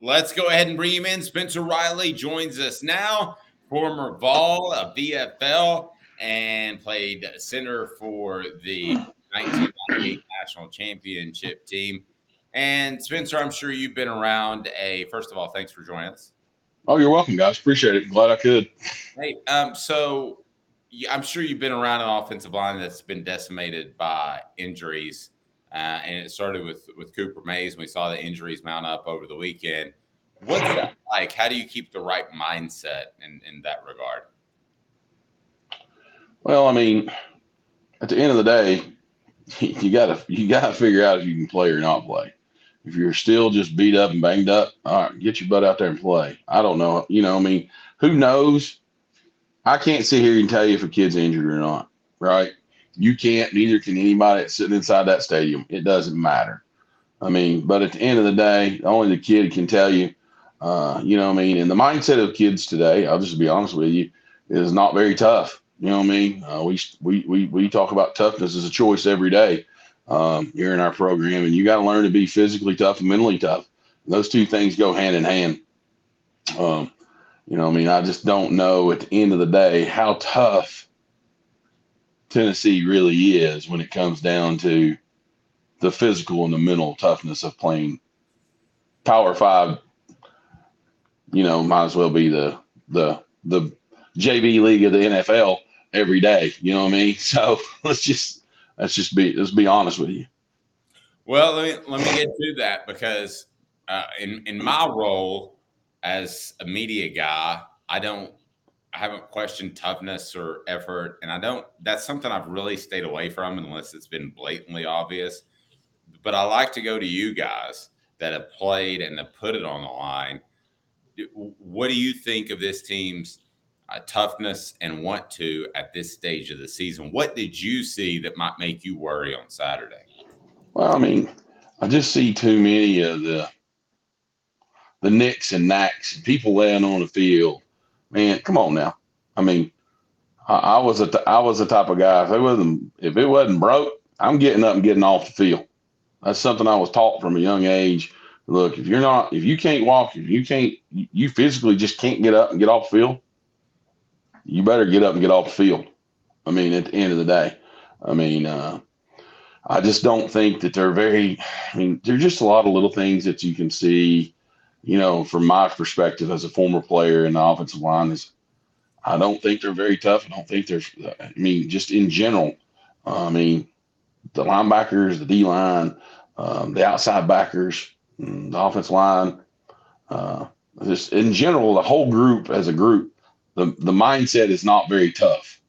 Let's go ahead and bring him in. Spencer Riley joins us now, former Vol of VFL and played center for the 1998 national championship team. And Spencer, I'm sure you've been around a. First of all, thanks for joining us. Oh, you're welcome, guys. Appreciate it. Glad I could. Hey, um, so I'm sure you've been around an offensive line that's been decimated by injuries. Uh, and it started with with Cooper Mays. And we saw the injuries mount up over the weekend. What's that like? How do you keep the right mindset in, in that regard? Well, I mean, at the end of the day, you gotta you gotta figure out if you can play or not play. If you're still just beat up and banged up, all right, get your butt out there and play. I don't know. You know, I mean, who knows? I can't sit here and tell you if a kid's injured or not, right? You can't, neither can anybody that's sitting inside that stadium. It doesn't matter. I mean, but at the end of the day, only the kid can tell you, uh, you know what I mean? And the mindset of kids today, I'll just be honest with you, is not very tough. You know what I mean? Uh, we, we, we, we talk about toughness as a choice every day um, here in our program, and you got to learn to be physically tough and mentally tough. Those two things go hand in hand. Um, you know, I mean, I just don't know at the end of the day how tough Tennessee really is when it comes down to the physical and the mental toughness of playing Power Five. You know, might as well be the the the JV league of the NFL every day. You know what I mean? So let's just let's just be let's be honest with you. Well, let me let me get to that because uh, in in my role as a media guy, I don't I haven't questioned toughness or effort, and I don't. That's something I've really stayed away from unless it's been blatantly obvious. But I like to go to you guys that have played and have put it on the line. What do you think of this team's uh, toughness and want to at this stage of the season? What did you see that might make you worry on Saturday? Well, I mean, I just see too many of the the nicks and knacks, people laying on the field. Man, come on now. I mean, I, I was a I was the type of guy. If it wasn't if it wasn't broke, I'm getting up and getting off the field. That's something I was taught from a young age. Look, if you're not, if you can't walk, if you can't, you physically just can't get up and get off the field. You better get up and get off the field. I mean, at the end of the day, I mean, uh, I just don't think that they're very. I mean, there's just a lot of little things that you can see you know, from my perspective as a former player in the offensive line, is I don't think they're very tough. I don't think they're. I mean, just in general, I mean, the linebackers, the D line, um, the outside backers, mm, the offensive line, uh, just in general, the whole group as a group, the the mindset is not very tough.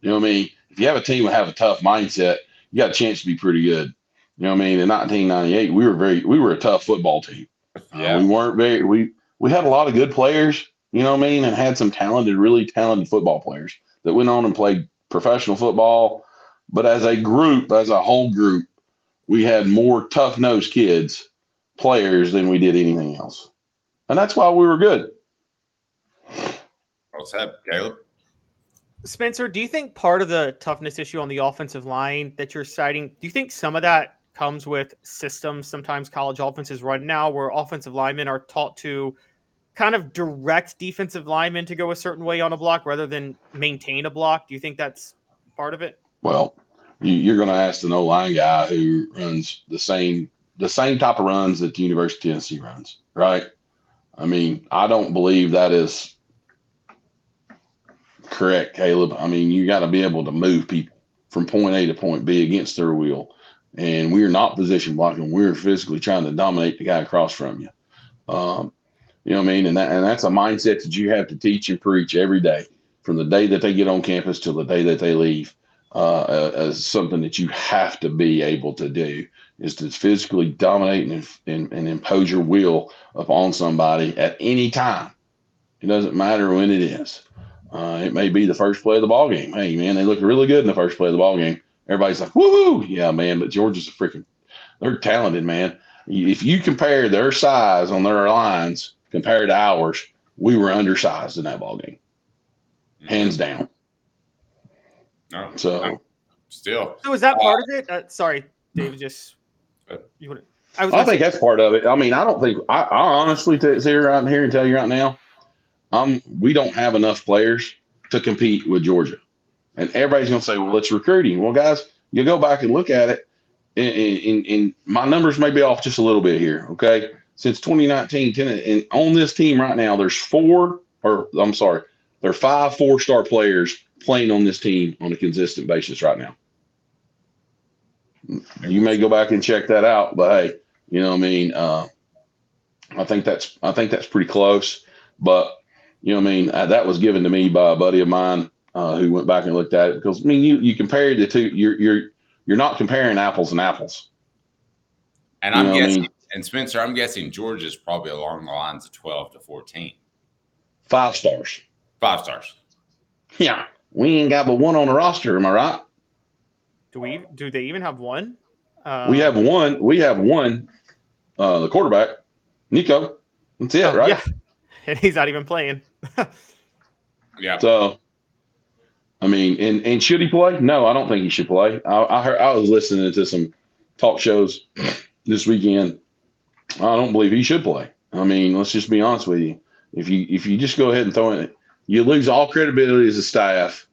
You know what I mean? If you have a team that have a tough mindset, you got a chance to be pretty good. You know what I mean? In 1998, we were very we were a tough football team. Yeah. Uh, we weren't very we we had a lot of good players, you know what I mean, and had some talented, really talented football players that went on and played professional football. But as a group, as a whole group, we had more tough nosed kids, players than we did anything else. And that's why we were good. What's up, Caleb? Spencer, do you think part of the toughness issue on the offensive line that you're citing, do you think some of that comes with systems sometimes college offenses run now where offensive linemen are taught to kind of direct defensive linemen to go a certain way on a block rather than maintain a block. Do you think that's part of it? Well, you're going to ask the no line guy who runs the same the same type of runs that the University of Tennessee runs, right? I mean, I don't believe that is correct, Caleb. I mean, you got to be able to move people from point A to point B against their will and we are not position blocking. We're physically trying to dominate the guy across from you. Um, you know what I mean? And that and that's a mindset that you have to teach and preach every day, from the day that they get on campus till the day that they leave. uh, as something that you have to be able to do is to physically dominate and, and, and impose your will upon somebody at any time. It doesn't matter when it is. Uh, it may be the first play of the ball game. Hey, man, they look really good in the first play of the ball game. Everybody's like, woohoo, yeah, man. But Georgia's a freaking, they're talented, man. If you compare their size on their lines compared to ours, we were undersized in that ball game, hands down. No, So no, still, So is that part of it? Uh, sorry, David. Just you want I was. I think say- that's part of it. I mean, I don't think I, I honestly to sit here right here and tell you right now, um, we don't have enough players to compete with Georgia, and everybody's gonna say, "Well, it's recruiting." Well, guys, you go back and look at it, and, and, and my numbers may be off just a little bit here. Okay, since 2019, 10, and on this team right now, there's four, or I'm sorry, there are five four-star players playing on this team on a consistent basis right now. You may go back and check that out, but hey, you know what I mean? Uh, I think that's I think that's pretty close. But you know what I mean? Uh, that was given to me by a buddy of mine uh, who went back and looked at it because I mean you you compare the two you're you're you're not comparing apples and apples. and You I'm know what I guessing, mean? and Spencer, I'm guessing Georgia's probably along the lines of 12 to 14, Five stars. five stars. Yeah. We ain't got but one on the roster, am I right? Do we? Do they even have one? Uh, we have one. We have one. Uh, the quarterback, Nico. That's it, oh, right? Yeah, and he's not even playing. Yeah, So, I mean, and and should he play? No, I don't think he should play. I, I heard I was listening to some talk shows this weekend. I don't believe he should play. I mean, let's just be honest with you. If you if you just go ahead and throw it, you lose all credibility as a staff,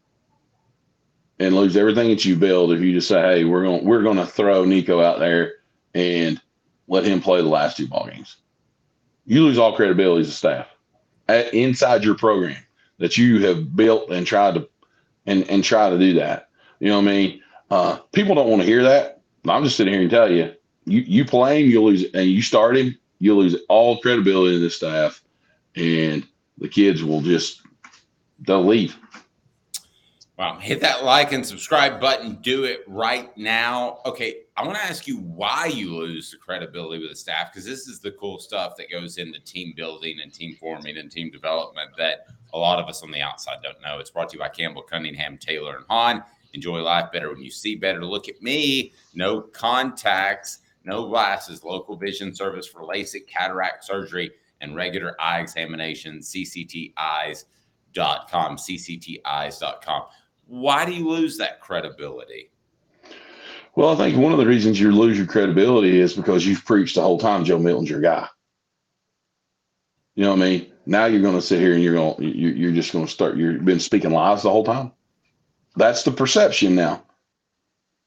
and lose everything that you build. If you just say, "Hey, we're going we're going to throw Nico out there and let him play the last two ball games," you lose all credibility as a staff at, inside your program that you have built and tried to and and try to do that. You know what I mean? Uh, people don't want to hear that. I'm just sitting here and tell you, you you play him, you lose, and you start him, you lose all credibility in the staff, and the kids will just they'll leave. Wow. Hit that like and subscribe button. Do it right now. Okay. I want to ask you why you lose the credibility with the staff because this is the cool stuff that goes into team building and team forming and team development that a lot of us on the outside don't know. It's brought to you by Campbell Cunningham, Taylor, and Haun. Enjoy life better when you see better. Look at me. No contacts, no glasses. Local vision service for LASIK, cataract surgery, and regular eye examinations. CCTeyes.com. CCTeyes.com. Why do you lose that credibility? Well, I think one of the reasons you lose your credibility is because you've preached the whole time Joe Milton's your guy. You know what I mean? Now you're going to sit here and you're going to you- you're just going to start. You've been speaking lies the whole time. That's the perception now.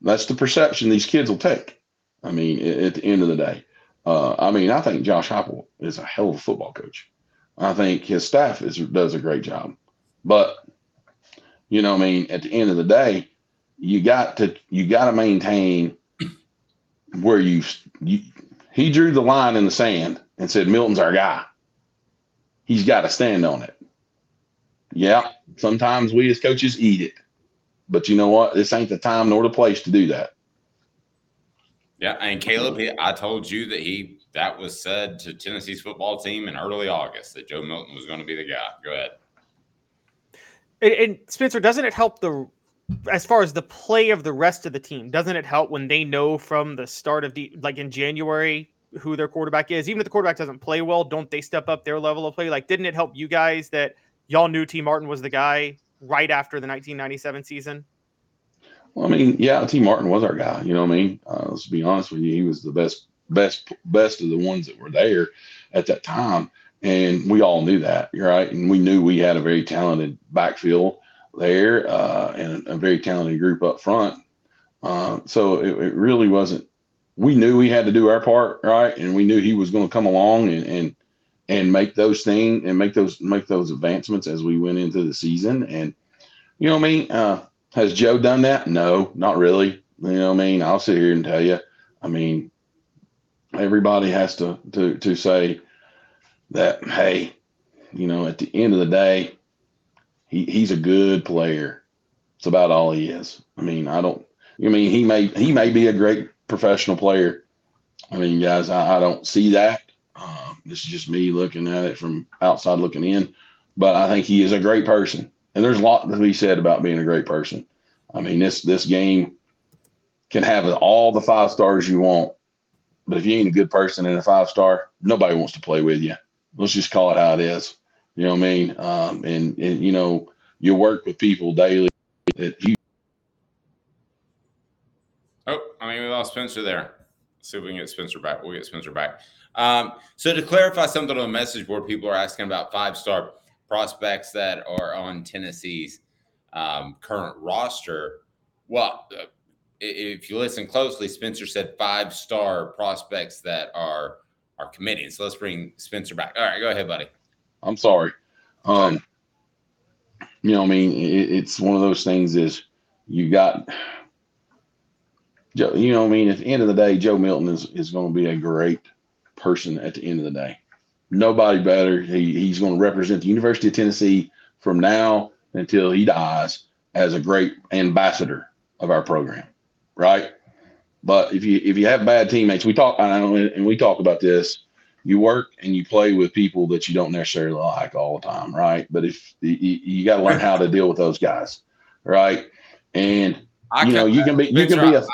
That's the perception these kids will take. I mean, at the end of the day, uh, I mean, I think Josh Heupel is a hell of a football coach. I think his staff is does a great job, but you know, I mean, at the end of the day, you got to you got to maintain where you, you he drew the line in the sand and said Milton's our guy. He's got to stand on it. Yeah, sometimes we as coaches eat it. But you know what? This ain't the time nor the place to do that. Yeah, and Caleb, he, I told you that he that was said to Tennessee's football team in early August that Joe Milton was going to be the guy. Go ahead. And, and Spencer, doesn't it help the as far as the play of the rest of the team? Doesn't it help when they know from the start of the like in January who their quarterback is? Even if the quarterback doesn't play well, don't they step up their level of play? Like, didn't it help you guys that y'all knew Tee Martin was the guy right after the 1997 season? Well, I mean, yeah, Tee Martin was our guy. You know what I mean? Uh, let's be honest with you. He was the best, best, best of the ones that were there at that time. And we all knew that, right? And we knew we had a very talented backfield there uh, and a very talented group up front. Uh, so it, it really wasn't. We knew we had to do our part, right? And we knew he was going to come along and and and make those things and make those make those advancements as we went into the season. And you know what I mean? Uh, has Joe done that? No, not really. You know what I mean? I'll sit here and tell you. I mean, everybody has to to to say that. Hey, you know, at the end of the day, he, he's a good player. It's about all he is. I mean, I don't. I mean, he may he may be a great professional player. I mean, guys, I, I don't see that. Um, this is just me looking at it from outside looking in, but I think he is a great person. And there's a lot to be said about being a great person. I mean, this this game can have all the five stars you want, but if you ain't a good person and a five star, nobody wants to play with you. Let's just call it how it is. You know what I mean? Um, and, and you know, you work with people daily that you Oh, I mean, we lost Spencer there. Let's see if we can get Spencer back. We'll get Spencer back. Um, so to clarify something on the message board, people are asking about five star prospects that are on Tennessee's um, current roster. Well, uh, if you listen closely, Spencer said five star prospects that are are committing. So let's bring Spencer back. All right, go ahead, buddy. I'm sorry. Um, you know, I mean, it, it's one of those things is you got you know, I mean, at the end of the day, Joe Milton is, is going to be a great person at the end of the day. Nobody better. He, he's going to represent the University of Tennessee from now until he dies as a great ambassador of our program, right? But if you if you have bad teammates, we talk and we talk about this. You work and you play with people that you don't necessarily like all the time, right? But if you, you got to learn how to deal with those guys, right? And I you know, you can be you can be a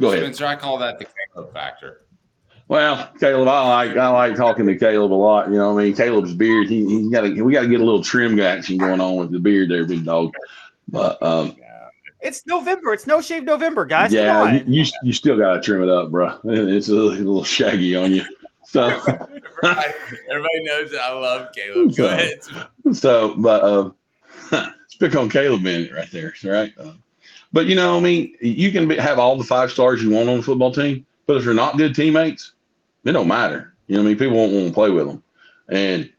go ahead. Spencer, I call that the Caleb factor. Well, Caleb, I like I like talking to Caleb a lot. You know, what I mean, Caleb's beard, he he's got to we got to get a little trim action going on with the beard there, big dog. But um, It's November. It's no shave November, guys. Yeah, you, you you still got to trim it up, bro. It's a little, a little shaggy on you. So everybody, everybody knows that I love Caleb. Go ahead. so, but um, let's pick on Caleb Bennett right there, right? Uh, but you know, I mean, you can be, have all the five stars you want on the football team, but if they're not good teammates, it don't matter. You know, I mean, people won't want to play with them, and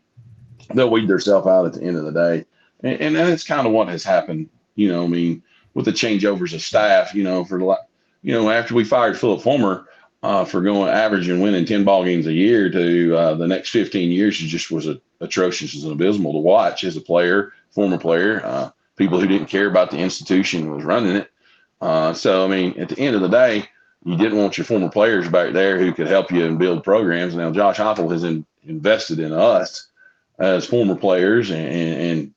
they'll weed themselves out at the end of the day. And, and that's kind of what has happened. You know, I mean, with the changeovers of staff, you know, for the, you know, after we fired Phillip Fulmer uh, for going average and winning ten ball games a year to uh, the next fifteen years, it just was a, atrocious and abysmal to watch as a player, former player. Uh, people who didn't care about the institution was running it. Uh, so, I mean, at the end of the day, you didn't want your former players back there who could help you and build programs. Now, Josh Heupel has in, invested in us as former players and, and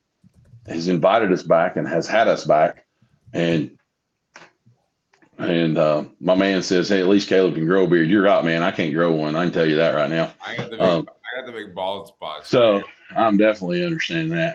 has invited us back and has had us back. And and uh, my man says, "Hey, at least Caleb can grow a beard." You're right, man. I can't grow one. I can tell you that right now. I got the big, Um, I got the big bald spots. So I'm definitely understanding that.